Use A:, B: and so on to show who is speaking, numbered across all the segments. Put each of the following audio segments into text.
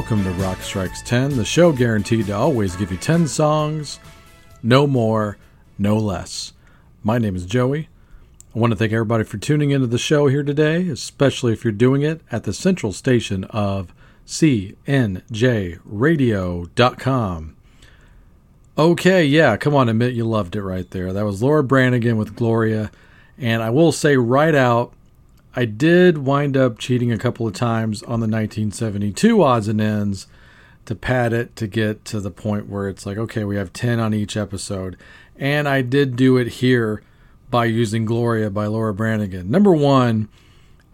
A: Welcome to Rock Strikes 10, the show guaranteed to always give you 10 songs, no more, no less. My name is Joey. I want to thank everybody for tuning into the show here today, especially if you're doing it at the central station of CNJRadio.com. Okay, yeah, come on, admit you loved it right there. That was Laura Branigan with Gloria. And I will say right out, I did wind up cheating a couple of times on the 1972 odds and ends to pad it to get to the point where it's like, okay, we have 10 on each episode. And I did do it here by using Gloria by Laura Branigan. Number one,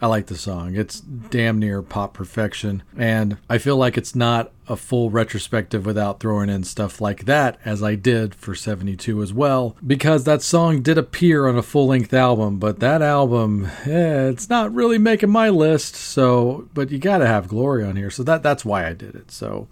A: I like the song. It's damn near pop perfection. And I feel like it's not a full retrospective without throwing in stuff like that, as I did for 72 as well, because that song did appear on a full length album, but that album, eh, it's not really making my list. So, but you got to have Glory on here. So that that's why I did it. So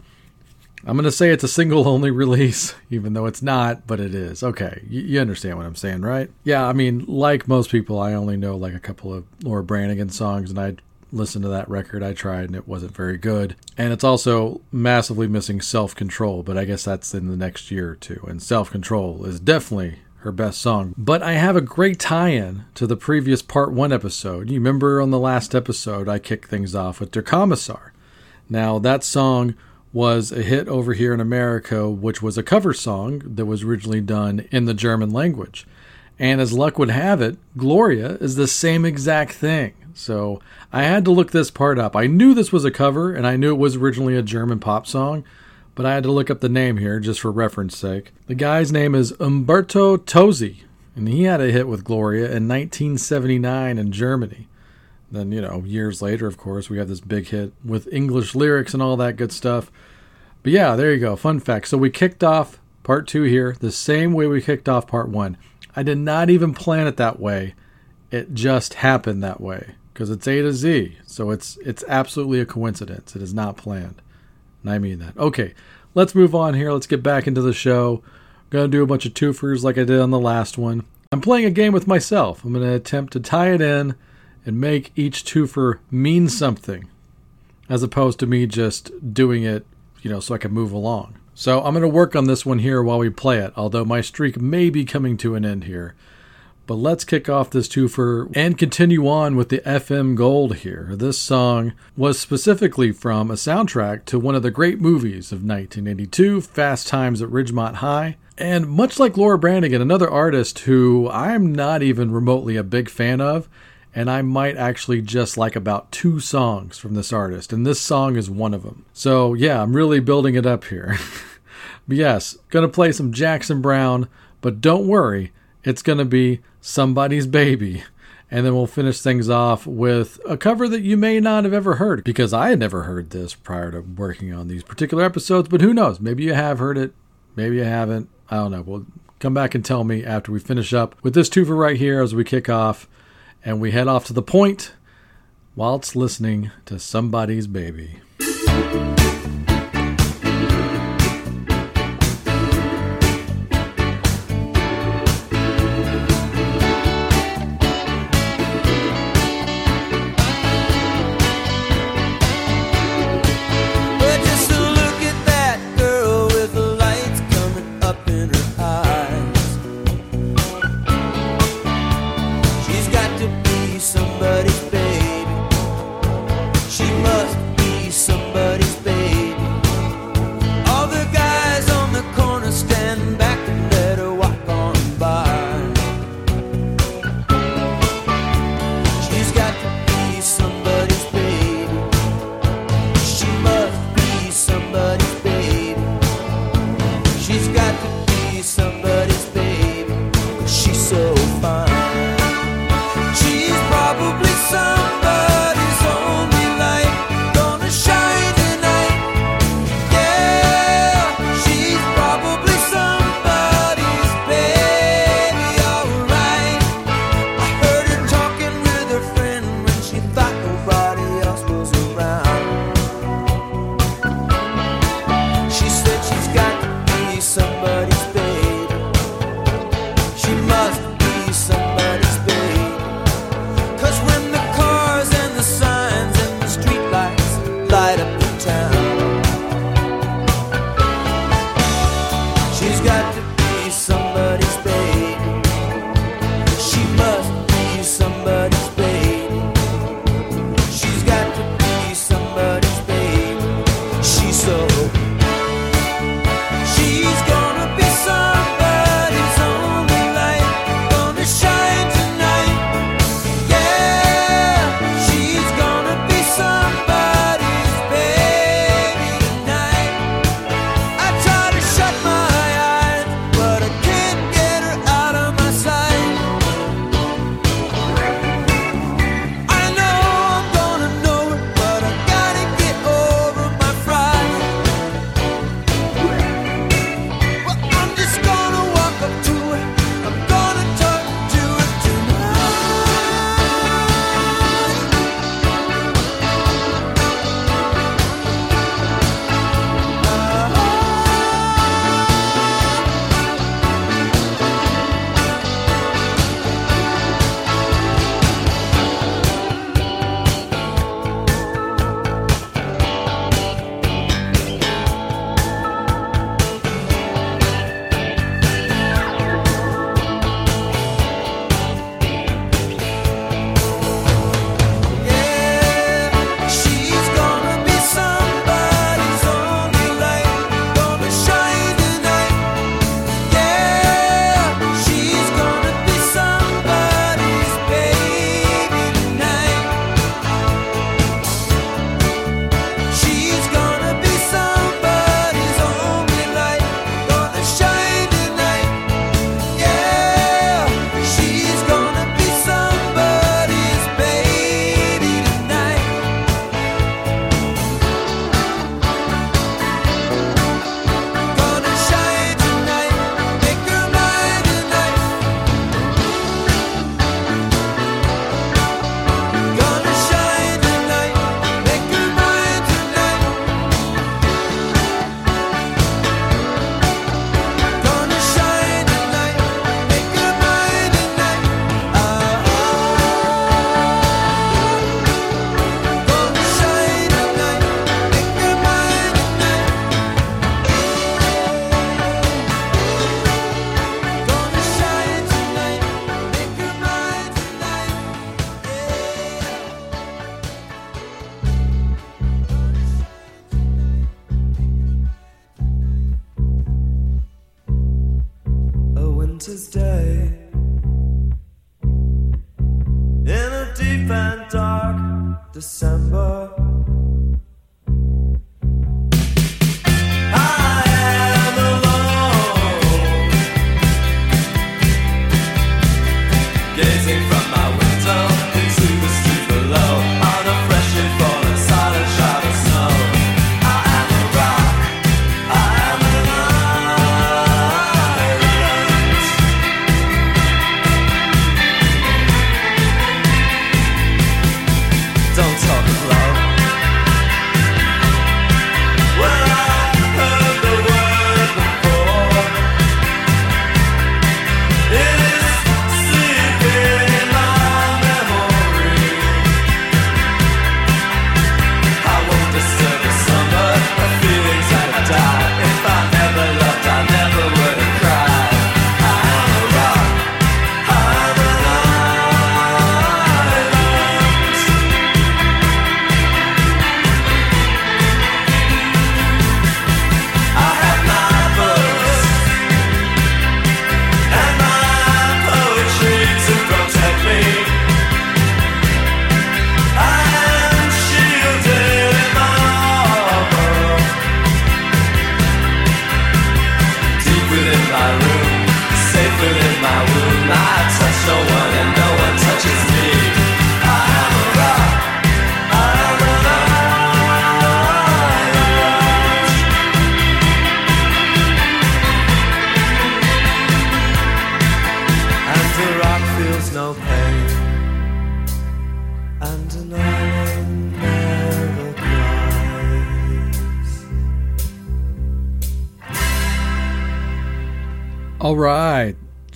A: I'm going to say it's a single only release, even though it's not, but it is. Okay, you, you, understand what I'm saying, right? Yeah, I mean, like most people, I only know like a couple of Laura Branigan songs, and I listened to that record. I tried, and it wasn't very good. And it's also massively missing self control, but I guess that's in the next year or two. And self control is definitely her best song. But I have a great tie in to the previous part one episode. You remember on the last episode, I kicked things off with Der Kommissar. Now, that song was a hit over here in America, which was a cover song that was originally done in the German language. And as luck would have it, Gloria is the same exact thing. So I had to look this part up. I knew this was a cover and I knew it was originally a German pop song, but I had to look up the name here just for reference sake. The guy's name is Umberto Tozzi, and he had a hit with Gloria in 1979 in Germany. Then, you know, years later, of course, we have this big hit with English lyrics and all that good stuff. But yeah, there you go. Fun fact. So we kicked off part two here the same way we kicked off part one. I did not even plan it that way. It just happened that way because it's A to Z. So it's it's absolutely a coincidence. It is not planned. And I mean that. Okay, let's move on here. Let's get back into the show. I'm to do a bunch of twofers like I did on the last one. I'm playing a game with myself. I'm to attempt to tie it in and make each twofer mean something as opposed to me just doing it, you know, so I can move along. So I'm going to work on this one here while we play it, although my streak may be coming to an end here. But let's kick off this twofer and continue on with the FM Gold here. This song was specifically from a soundtrack to one of the great movies of 1982, Fast Times at Ridgemont High. And much like Laura Branigan, another artist who I'm not even remotely a big fan of, and I might actually just like about two songs from this artist, and this song is one of them. So, yeah, I'm really building it up here. but yes, gonna play some Jackson Browne, but don't worry, it's gonna be Somebody's Baby. And then we'll finish things off with a cover that you may not have ever heard because I had never heard this prior to working on these particular episodes, but who knows? Maybe you have heard it, maybe you haven't. I don't know. Well, come back and tell me after we finish up with this twofer right here as we kick off and we head off to the point whilst listening to somebody's baby.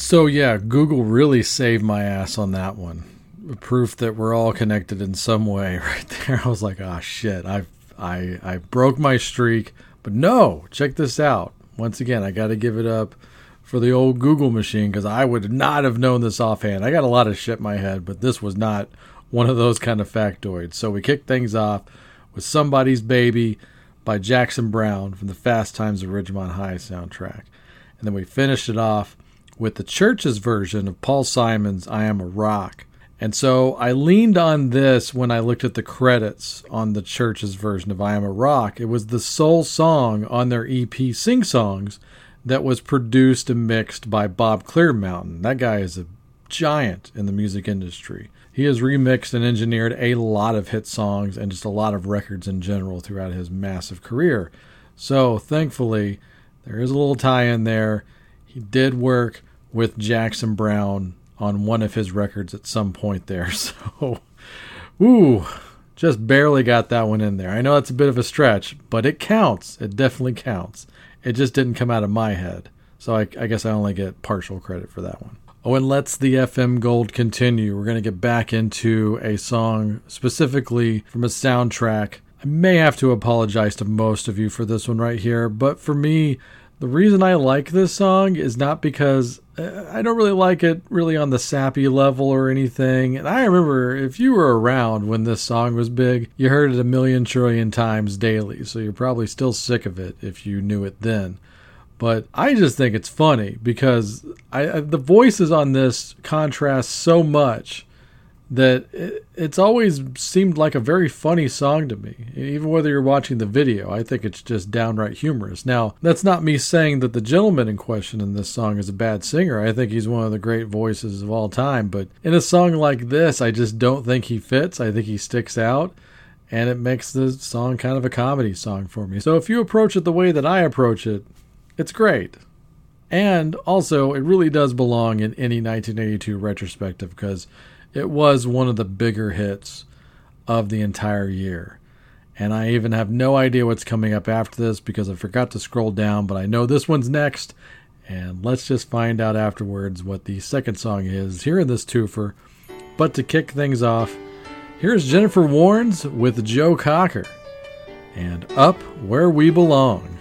A: So, yeah, Google really saved my ass on that one. Proof that we're all connected in some way right there. I was like, oh, shit. I, I, I broke my streak. But no, check this out. Once again, I got to give it up for the old Google machine because I would not have known this offhand. I got a lot of shit in my head, but this was not one of those kind of factoids. So we kicked things off with Somebody's Baby by Jackson Browne from the Fast Times of Ridgemont High soundtrack. And then we finished it off with the church's version of Paul Simon's I Am a Rock. And so I leaned on this when I looked at the credits on the church's version of I Am a Rock. It was the sole song on their EP Sing Songs that was produced and mixed by Bob Clearmountain. That guy is a giant in the music industry. He has remixed and engineered a lot of hit songs and just a lot of records in general throughout his massive career. So, thankfully, there is a little tie in there. He did work with Jackson Browne on one of his records at some point there. So, ooh, just barely got that one in there. I know that's a bit of a stretch, but it counts. It definitely counts. It just didn't come out of my head. So I, I guess I only get partial credit for that one. Oh, and let's the FM Gold continue. We're going to get back into a song specifically from a soundtrack. I may have to apologize to most of you for this one right here, but for me, the reason I like this song is not because uh, I don't really like it really on the sappy level or anything. And I remember if you were around when this song was big, you heard it a million trillion times daily. So you're probably still sick of it if you knew it then. But I just think it's funny because I, the voices on this contrast so much that it, it's always seemed like a very funny song to me. Even whether you're watching the video, I think it's just downright humorous. Now, that's not me saying that the gentleman in question in this song is a bad singer. I think he's one of the great voices of all time. But in a song like this, I just don't think he fits. I think he sticks out. And it makes the song kind of a comedy song for me. So if you approach it the way that I approach it, it's great. And also, it really does belong in any 1982 retrospective because it was one of the bigger hits of the entire year. And I even have no idea what's coming up after this because I forgot to scroll down, but I know this one's next. And let's just find out afterwards what the second song is here in this twofer. But to kick things off, here's Jennifer Warnes with Joe Cocker and Up Where We Belong.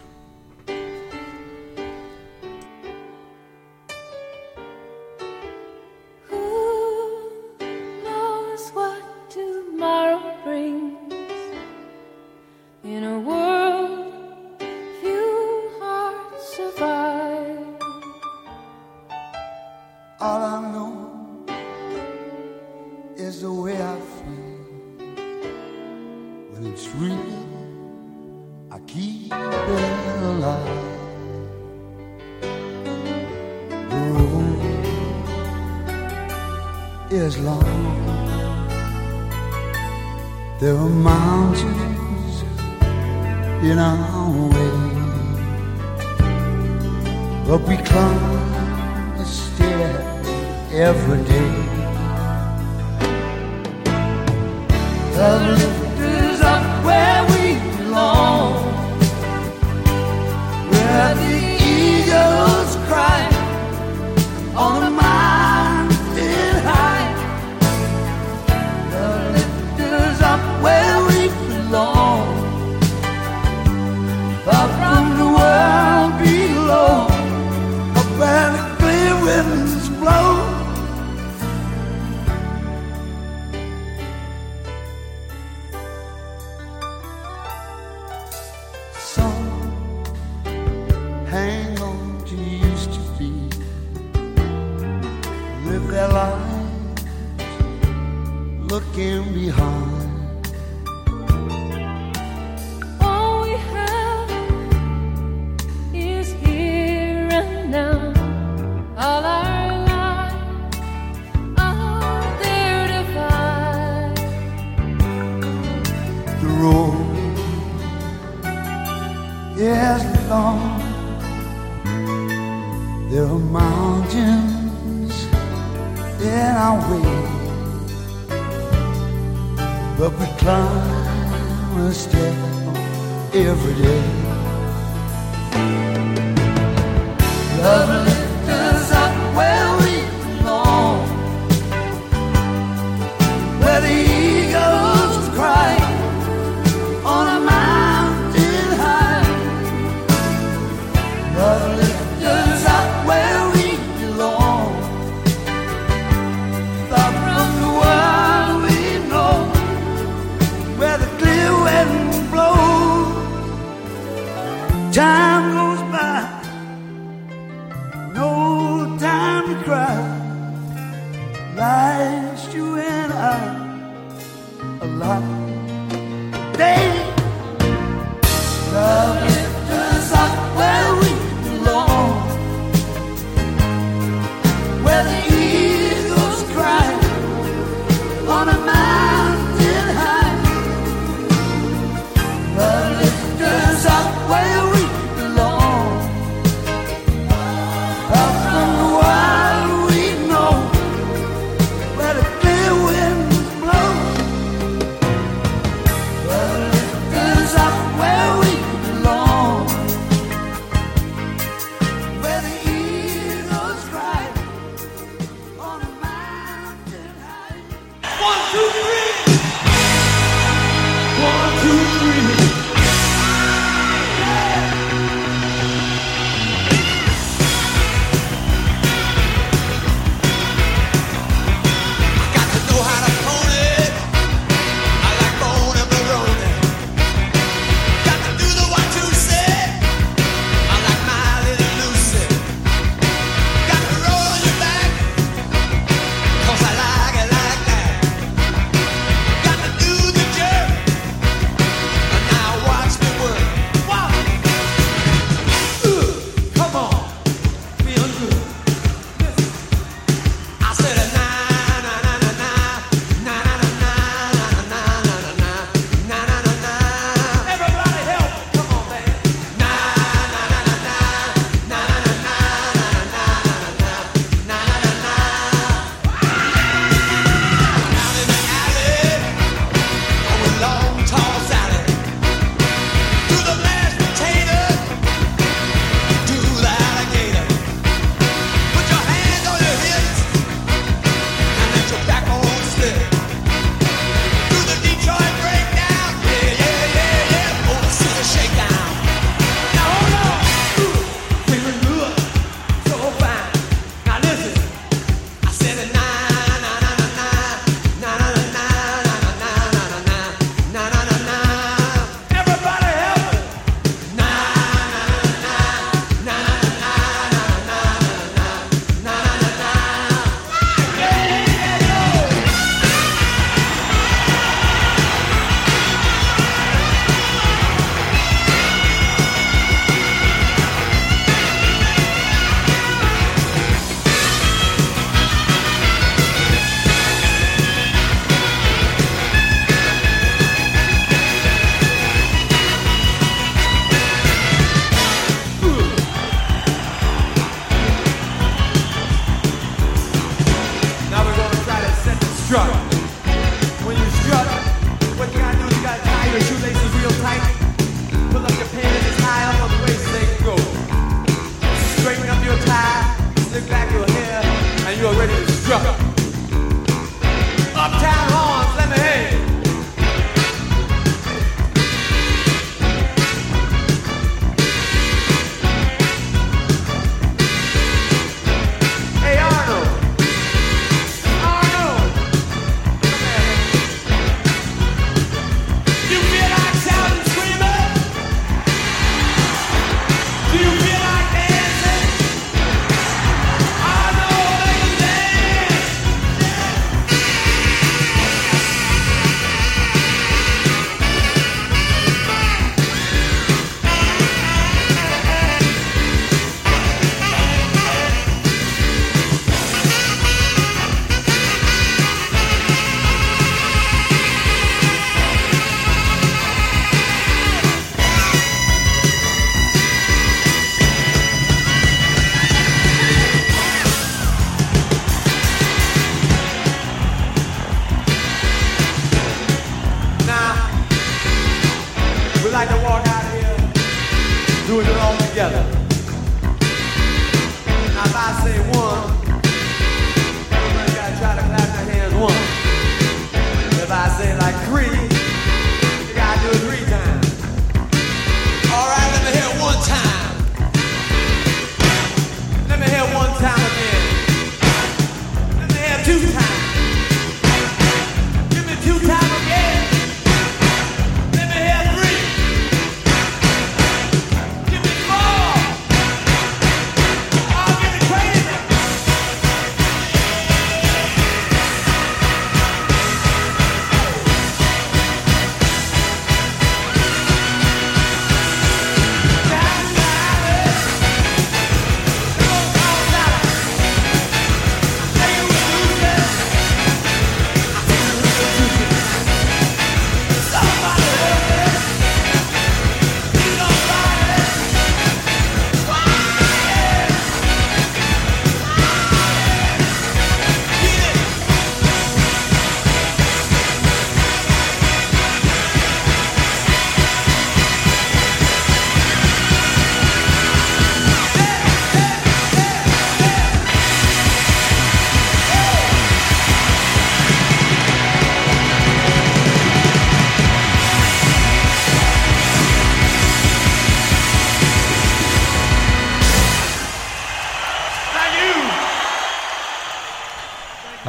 B: with their lies looking behind. but we climb a step every day.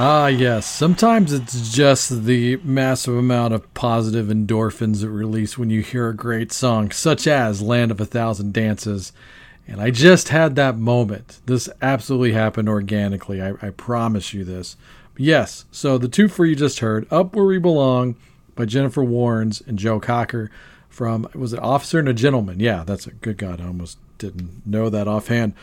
A: Ah, yes. Sometimes it's just the massive amount of positive endorphins that release when you hear a great song, such as Land of a Thousand Dances. And I just had that moment. This absolutely happened organically. I, I promise you this. Yes, so the two for you just heard Up Where We Belong by Jennifer Warnes and Joe Cocker from, was it Officer and a Gentleman? Yeah, that's a good God. I almost didn't know that offhand.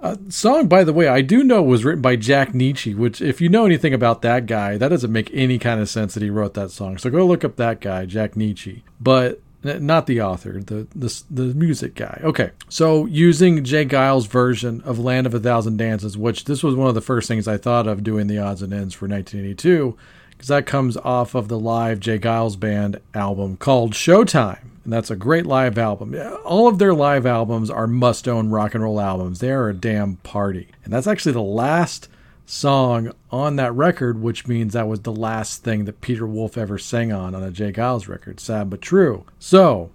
A: Uh, song, by the way, I do know was written by Jack Nitzsche, which, if you know anything about that guy, that doesn't make any kind of sense that he wrote that song. So go look up that guy, Jack Nitzsche. But not the author, the, the the music guy. Okay, so using J. Geils' version of "Land of a Thousand Dances," which this was one of the first things I thought of doing the odds and ends for 1982, because that comes off of the live J. Geils Band album called Showtime. And that's a great live album. All of their live albums are must own rock and roll albums. They are a damn party. And that's actually the last song on that record, which means that was the last thing that Peter Wolf ever sang on on a J. Geils record. Sad but true. So,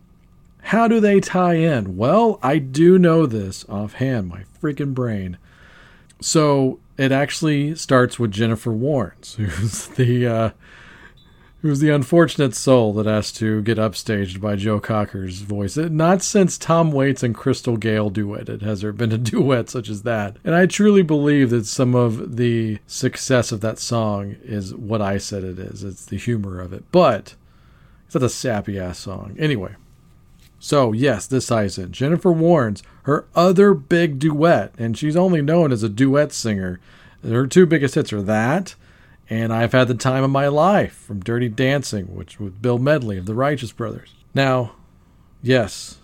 A: how do they tie in? Well, I do know this offhand, my freaking brain. So it actually starts with Jennifer Warnes, who's the uh, who's the unfortunate soul that has to get upstaged by Joe Cocker's voice. Not since Tom Waits and Crystal Gayle duetted has there been a duet such as that. And I truly believe that some of the success of that song is what I said it is. It's the humor of it. But it's not a sappy ass song. Anyway. So, yes, this ties in. Jennifer Warnes, her other big duet, and she's only known as a duet singer. Her two biggest hits are that and I've had the time of my life from Dirty Dancing, which with Bill Medley of the Righteous Brothers. Now, yes,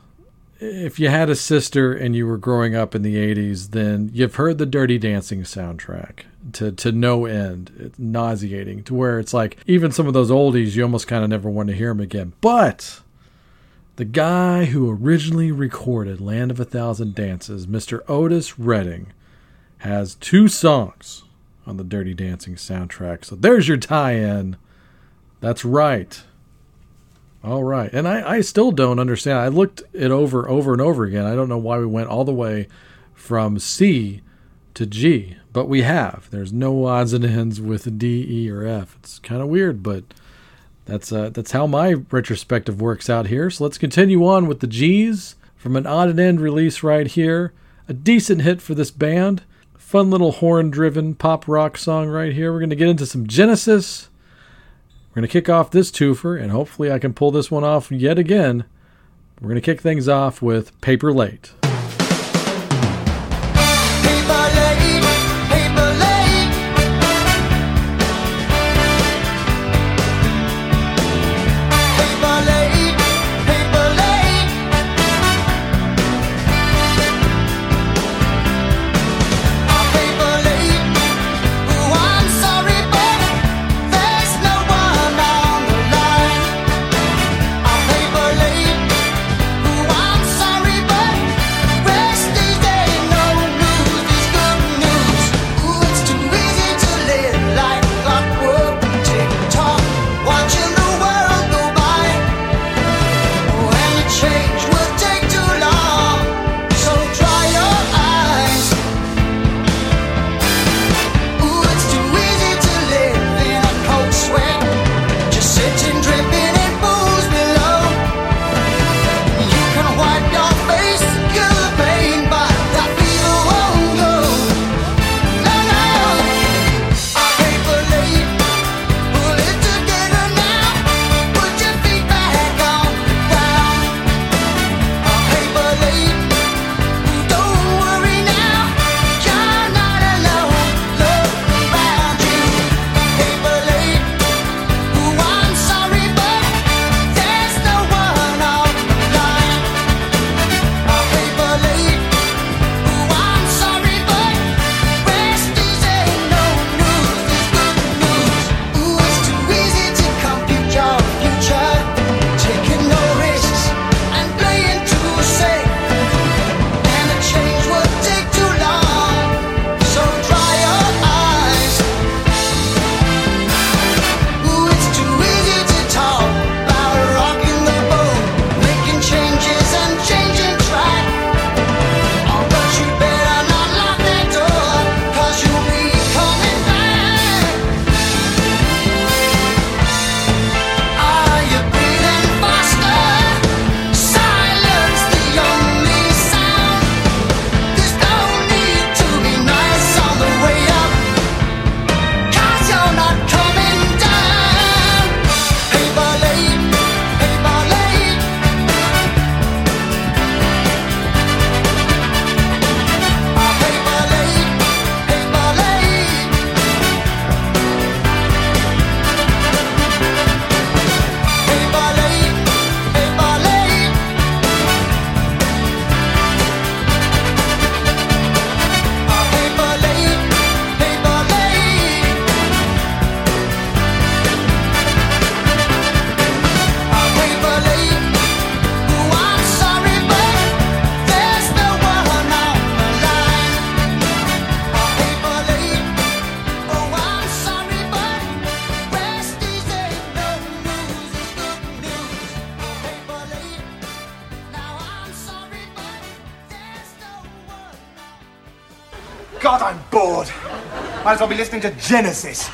A: if you had a sister and you were growing up in the 80s, then you've heard the Dirty Dancing soundtrack to, to no end. It's nauseating to where it's like even some of those oldies, you almost kind of never want to hear them again. But the guy who originally recorded Land of a Thousand Dances, Mr. Otis Redding, has two songs on the Dirty Dancing soundtrack. So there's your tie in. That's right. All right. And I, I still don't understand. I looked it over over and over again. I don't know why we went all the way from C to G, but we have. There's no odds and ends with D, E, or F. It's kind of weird, but that's uh, that's how my retrospective works out here. So let's continue on with the G's from an odd and end release right here. A decent hit for this band fun little horn driven pop rock song right here. We're going to get into some Genesis. We're going to kick off this twofer, and hopefully I can pull this one off yet again. We're going to kick things off with
C: Paperlate. Might as well be listening to Genesis.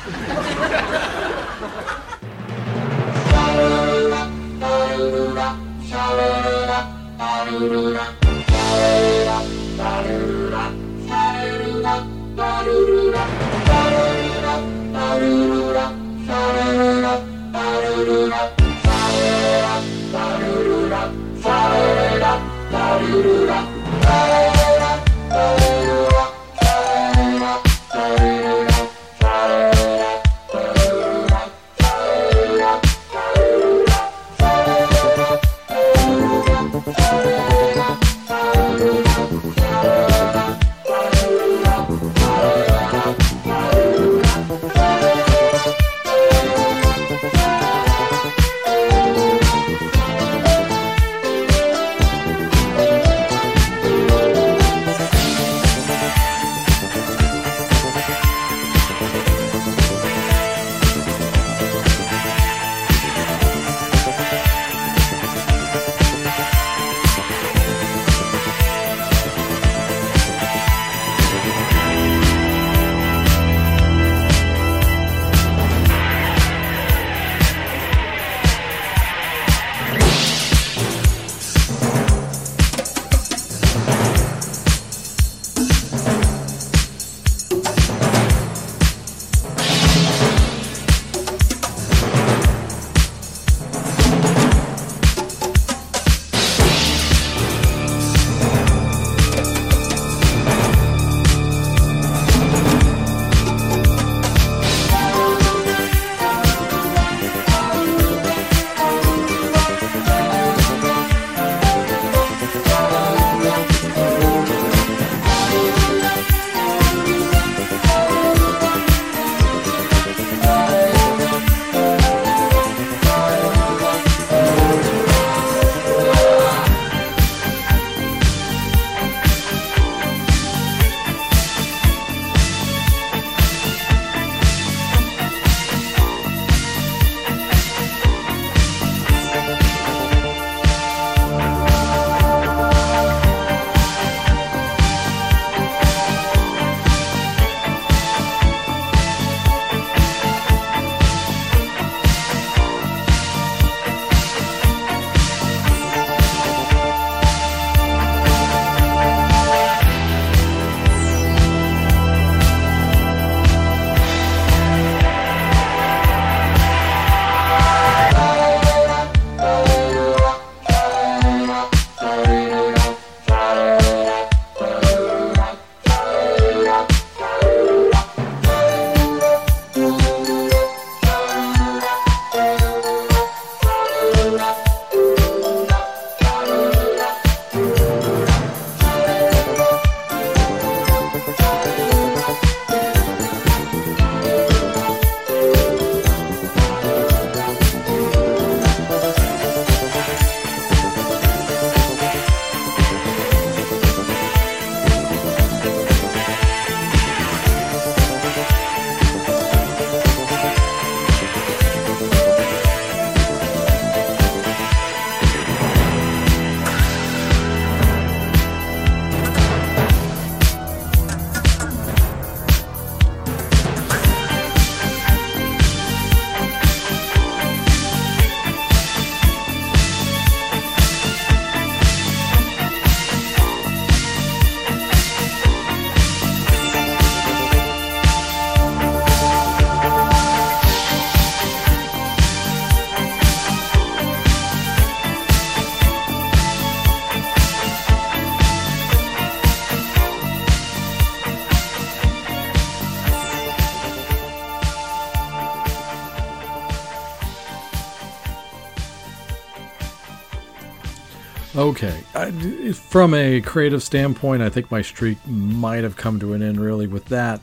A: I, from a creative standpoint, I think my streak might have come to an end really with that.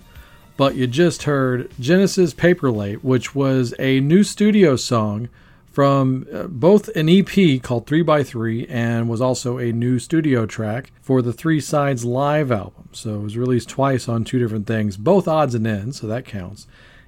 A: But you just heard Genesis Paperlate, which was a new studio song from uh, both an EP called 3x3 and was also a new studio track for the Three Sides live album. So it was released twice on two different things, both odds and ends, so that counts.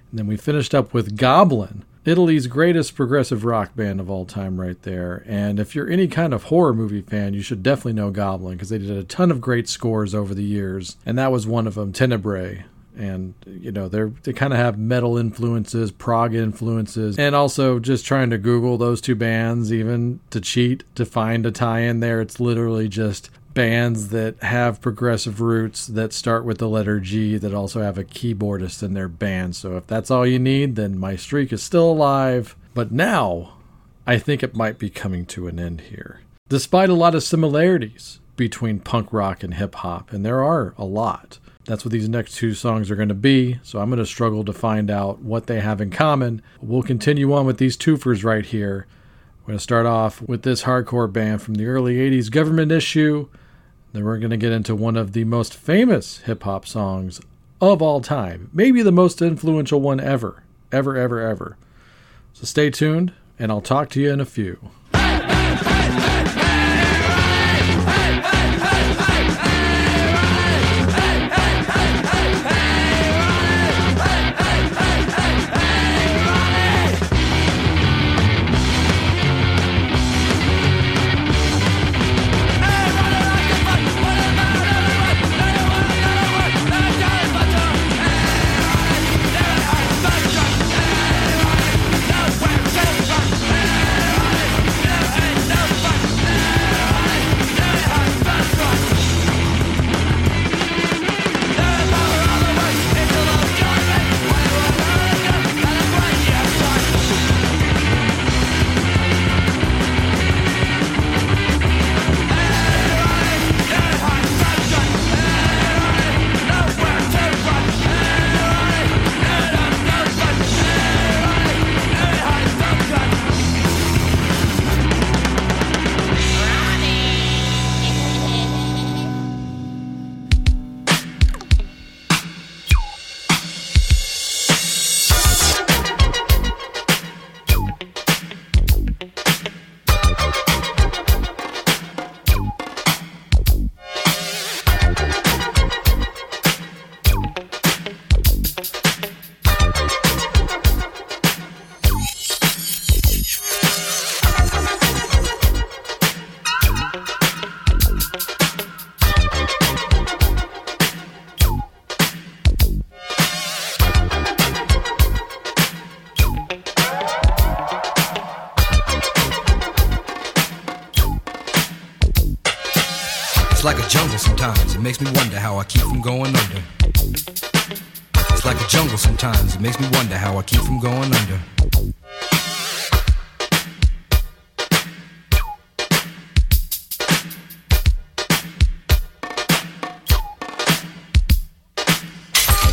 A: And then we finished up with Goblin Italy's greatest progressive rock band of all time, right there. And if you're any kind of horror movie fan, you should definitely know Goblin because they did a ton of great scores over the years, and that was one of them, Tenebrae. And you know they're they kind of have metal influences, prog influences, and also just trying to Google those two bands even to cheat to find a tie-in there. It's literally just bands that have progressive roots that start with the letter G that also have a keyboardist in their band. So if that's all you need, then my streak is still alive. But now, I think it might be coming to an end here. Despite a lot of similarities between punk rock and hip hop, and there are a lot. That's what these next two songs are going to be, so I'm going to struggle to find out what they have in common. We'll continue on with these twofers right here. We're going to start off with this hardcore band from the early 80s, Government Issue. Then we're going to get into one of the most famous hip hop songs of all time, maybe the most influential one ever, ever, ever, ever. So stay tuned, and I'll talk to you in a few.
D: It makes me wonder how I keep from going under.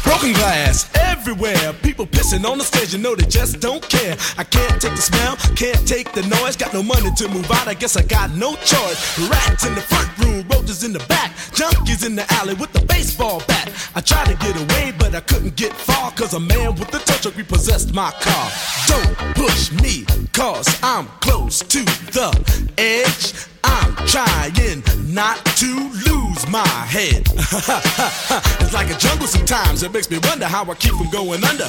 E: Broken glass everywhere. People pissing on the stage, you know they just don't care. I can't take the smell, can't take the noise. Got no money to move out, I guess I got no choice. Rats in the front room, roaches in the back, junkies in the alley with. I tried to get away, but I couldn't get far, cause a man with a tow truck repossessed my car. Don't push me, cause I'm close to the edge. I'm trying not to lose my head. it's like a jungle sometimes. It makes me wonder how I keep from going under.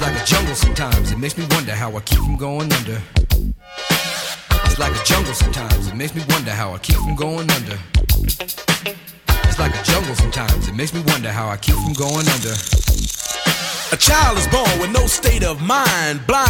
D: It's like a jungle sometimes. It makes me wonder how I keep from going under. It's like a jungle sometimes. It makes me wonder how I keep from going under. It's like a jungle sometimes. It makes me wonder how I keep from going under.
E: A child is born with no state of mind, blind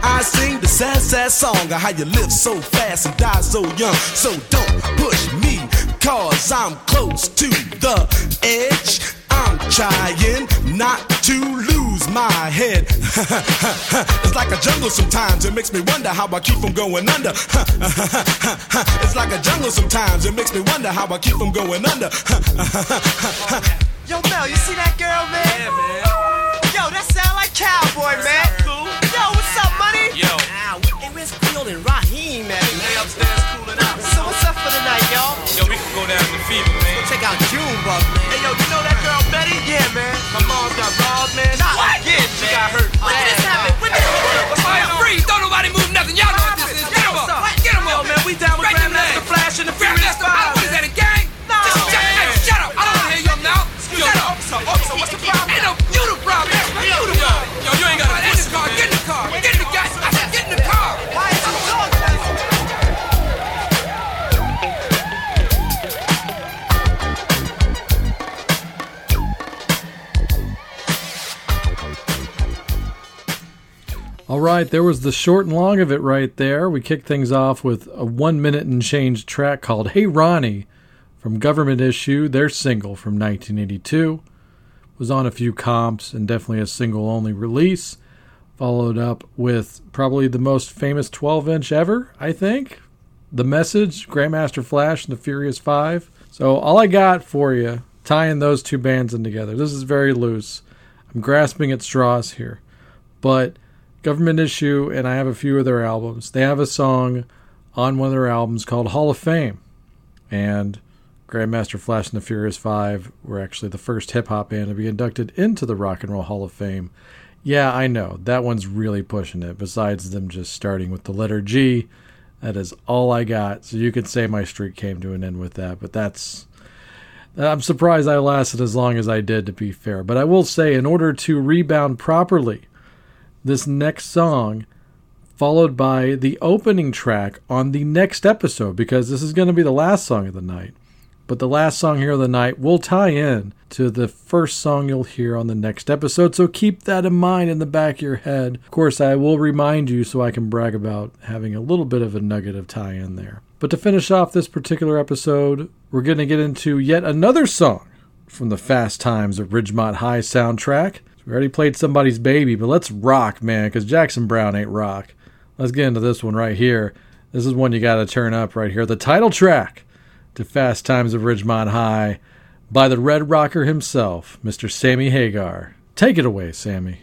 E: eyes sing the sad, sad song of how you live so fast and die so young. So don't push me, cause I'm close to the edge. I'm trying not to lose my head. it's like a jungle sometimes. It makes me wonder how I keep from going under. it's like a jungle sometimes. It makes me wonder how I keep from going under.
B: Yo, Mel, you see that girl, man? Yeah, man. Yo, that sound like cowboy, man. And Raheem, man?
F: They upstairs cooling out.
B: So what's up for the night, y'all?
F: Yo, we can go down to fever, man.
B: Go Check out Junebug, man. Hey, yo, you know that girl Betty? Yeah, man. My mom's got balls, man. Not
F: What?
B: again,
F: She
B: man.
F: got hurt
B: this
F: bad,
B: happen? When did
F: What's
A: there was the short and long of it right there. We kicked things off with a one minute and change track called Hey Ronnie from Government Issue, their single from 1982. Was on a few comps and definitely a single only release. followed up with probably the most famous 12 inch ever, I think. The Message, Grandmaster Flash, and the Furious Five. So, all I got for you, tying those two bands in together, this is very loose. I'm grasping at straws here. But Government Issue, and I have a few of their albums, they have a song on one of their albums called Hall of Fame. And Grandmaster Flash and the Furious Five were actually the first hip hop band to be inducted into the Rock and Roll Hall of Fame. Yeah, I know. That one's really pushing it, besides them just starting with the letter G. That is all I got. So you could say my streak came to an end with that, but that's. I'm surprised I lasted as long as I did, to be fair. But I will say, in order to rebound properly, this next song, followed by the opening track on the next episode, because this is going to be the last song of the night. But the last song here of the night will tie in to the first song you'll hear on the next episode, so keep that in mind in the back of your head. Of course, I will remind you so I can brag about having a little bit of a nugget of tie in there. But to finish off this particular episode, we're going to get into yet another song from the Fast Times at Ridgemont High soundtrack. We already played somebody's baby, but let's rock, man, because Jackson Browne ain't rock. Let's get into this one right here. This is one you got to turn up right here. The title track to Fast Times of Ridgemont High by the Red Rocker himself, Mr. Sammy Hagar. Take it away, Sammy.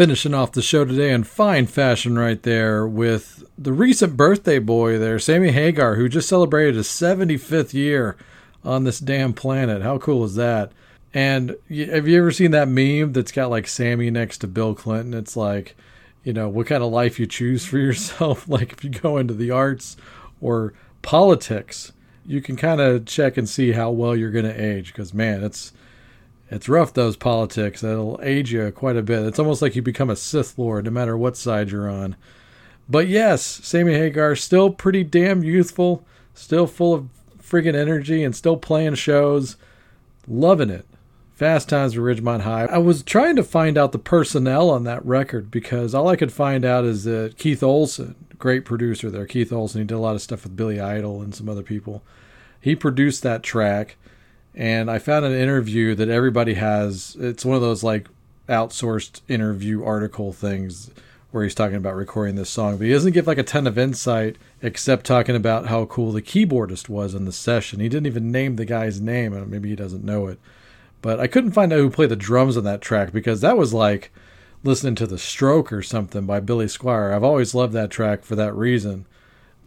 A: Finishing off the show today in fine fashion, right there, with the recent birthday boy there, Sammy Hagar, who just celebrated his 75th year on this damn planet. How cool is that? And have you ever seen that meme that's got like Sammy next to Bill Clinton? It's like, you know, what kind of life you choose for yourself. like if you go into the arts or politics, you can kind of check and see how well you're going to age. Because man, it's it's rough those politics. That'll age you quite a bit. It's almost like you become a Sith Lord no matter what side you're on. But yes, Sammy Hagar still pretty damn youthful, still full of friggin' energy, and still playing shows. Loving it. Fast Times at Ridgemont High. I was trying to find out the personnel on that record because all I could find out is that Keith Olsen, great producer there, Keith Olsen, he did a lot of stuff with Billy Idol and some other people. He produced that track, and I found an interview that everybody has. It's one of those like outsourced interview article things where he's talking about recording this song, but he doesn't give like a ton of insight except talking about how cool the keyboardist was in the session. He didn't even name the guy's name, and maybe he doesn't know it. But I couldn't find out who played the drums on that track because that was like listening to The Stroke or something by Billy Squier. I've always loved that track for that reason.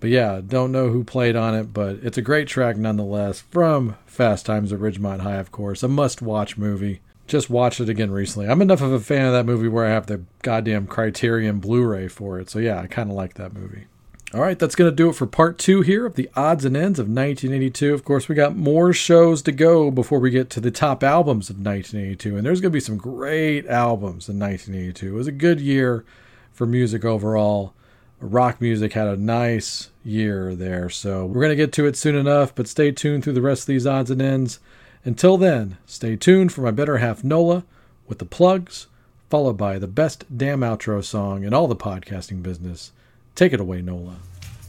A: But yeah, don't know who played on it, but it's a great track nonetheless from Fast Times at Ridgemont High, of course. A must watch movie. Just watched it again recently. I'm enough of a fan of that movie where I have the goddamn Criterion Blu ray for it. So yeah, I kind of like that movie. All right, that's going to do it for part two here of the odds and ends of 1982. Of course, we got more shows to go before we get to the top albums of 1982. And there's going to be some great albums in 1982. It was a good year for music overall. Rock music had a nice year there. So we're going to get to it soon enough, but stay tuned through the rest of these odds and ends. Until then, stay tuned for my better half Nola with the plugs, followed by the best damn outro song in all the podcasting business. Take it away, Nola.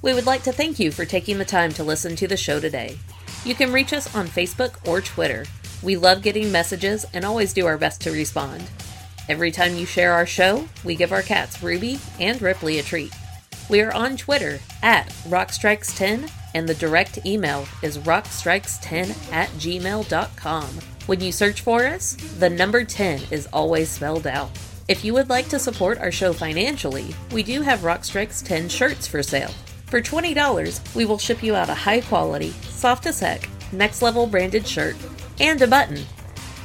G: We would like to thank you for taking the time to listen to the show today. You can reach us on Facebook or Twitter. We love getting messages and always do our best to respond. Every time you share our show, we give our cats Ruby and Ripley a treat. We are on Twitter at Rockstrikes10 and the direct email is rockstrikes10 at gmail.com. When you search for us, the number 10 is always spelled out. If you would like to support our show financially, we do have Rockstrikes 10 shirts for sale. For $20, we will ship you out a high quality, soft as heck, next level branded shirt and a button.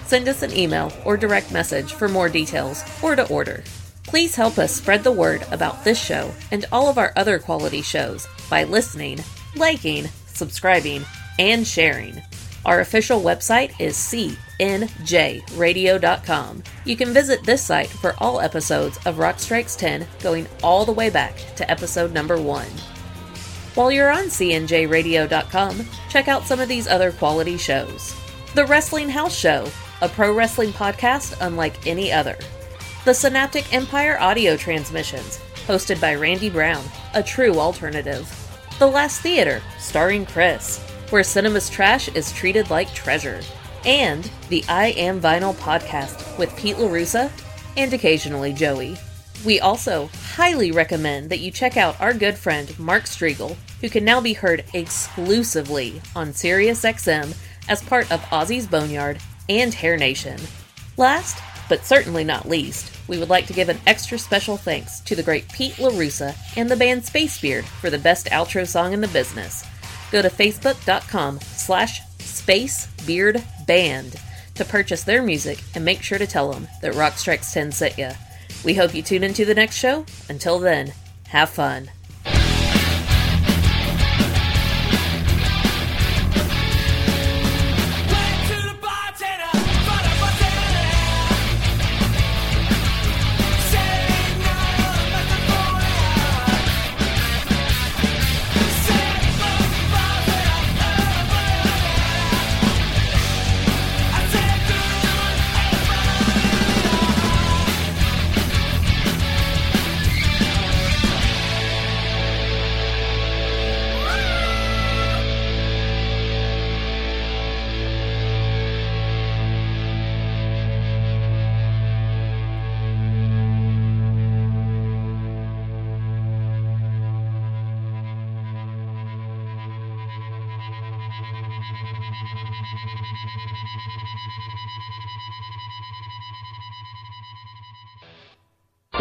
G: Send us an email or direct message for more details or to order. Please help us spread the word about this show and all of our other quality shows by listening, liking, subscribing, and sharing. Our official website is cnjradio.com. You can visit this site for all episodes of Rock Strikes 10 going all the way back to episode number 1. While you're on cnjradio.com, check out some of these other quality shows. The Wrestling House Show, a pro wrestling podcast unlike any other. The Synaptic Empire audio transmissions, hosted by Randy Brown, a true alternative. The Last Theater, starring Chris, where cinema's trash is treated like treasure. And the I Am Vinyl podcast with Pete LaRussa and occasionally Joey. We also highly recommend that you check out our good friend Mark Strigl, who can now be heard exclusively on SiriusXM as part of Ozzy's Boneyard and Hair Nation. Last, but certainly not least, we would like to give an extra special thanks to the great Pete LaRussa and the band Spacebeard for the best outro song in the business. Go to facebook.com slash spacebeardband to purchase their music and make sure to tell them that Rock Strikes 10 sent ya. We hope you tune into the next show. Until then, have fun.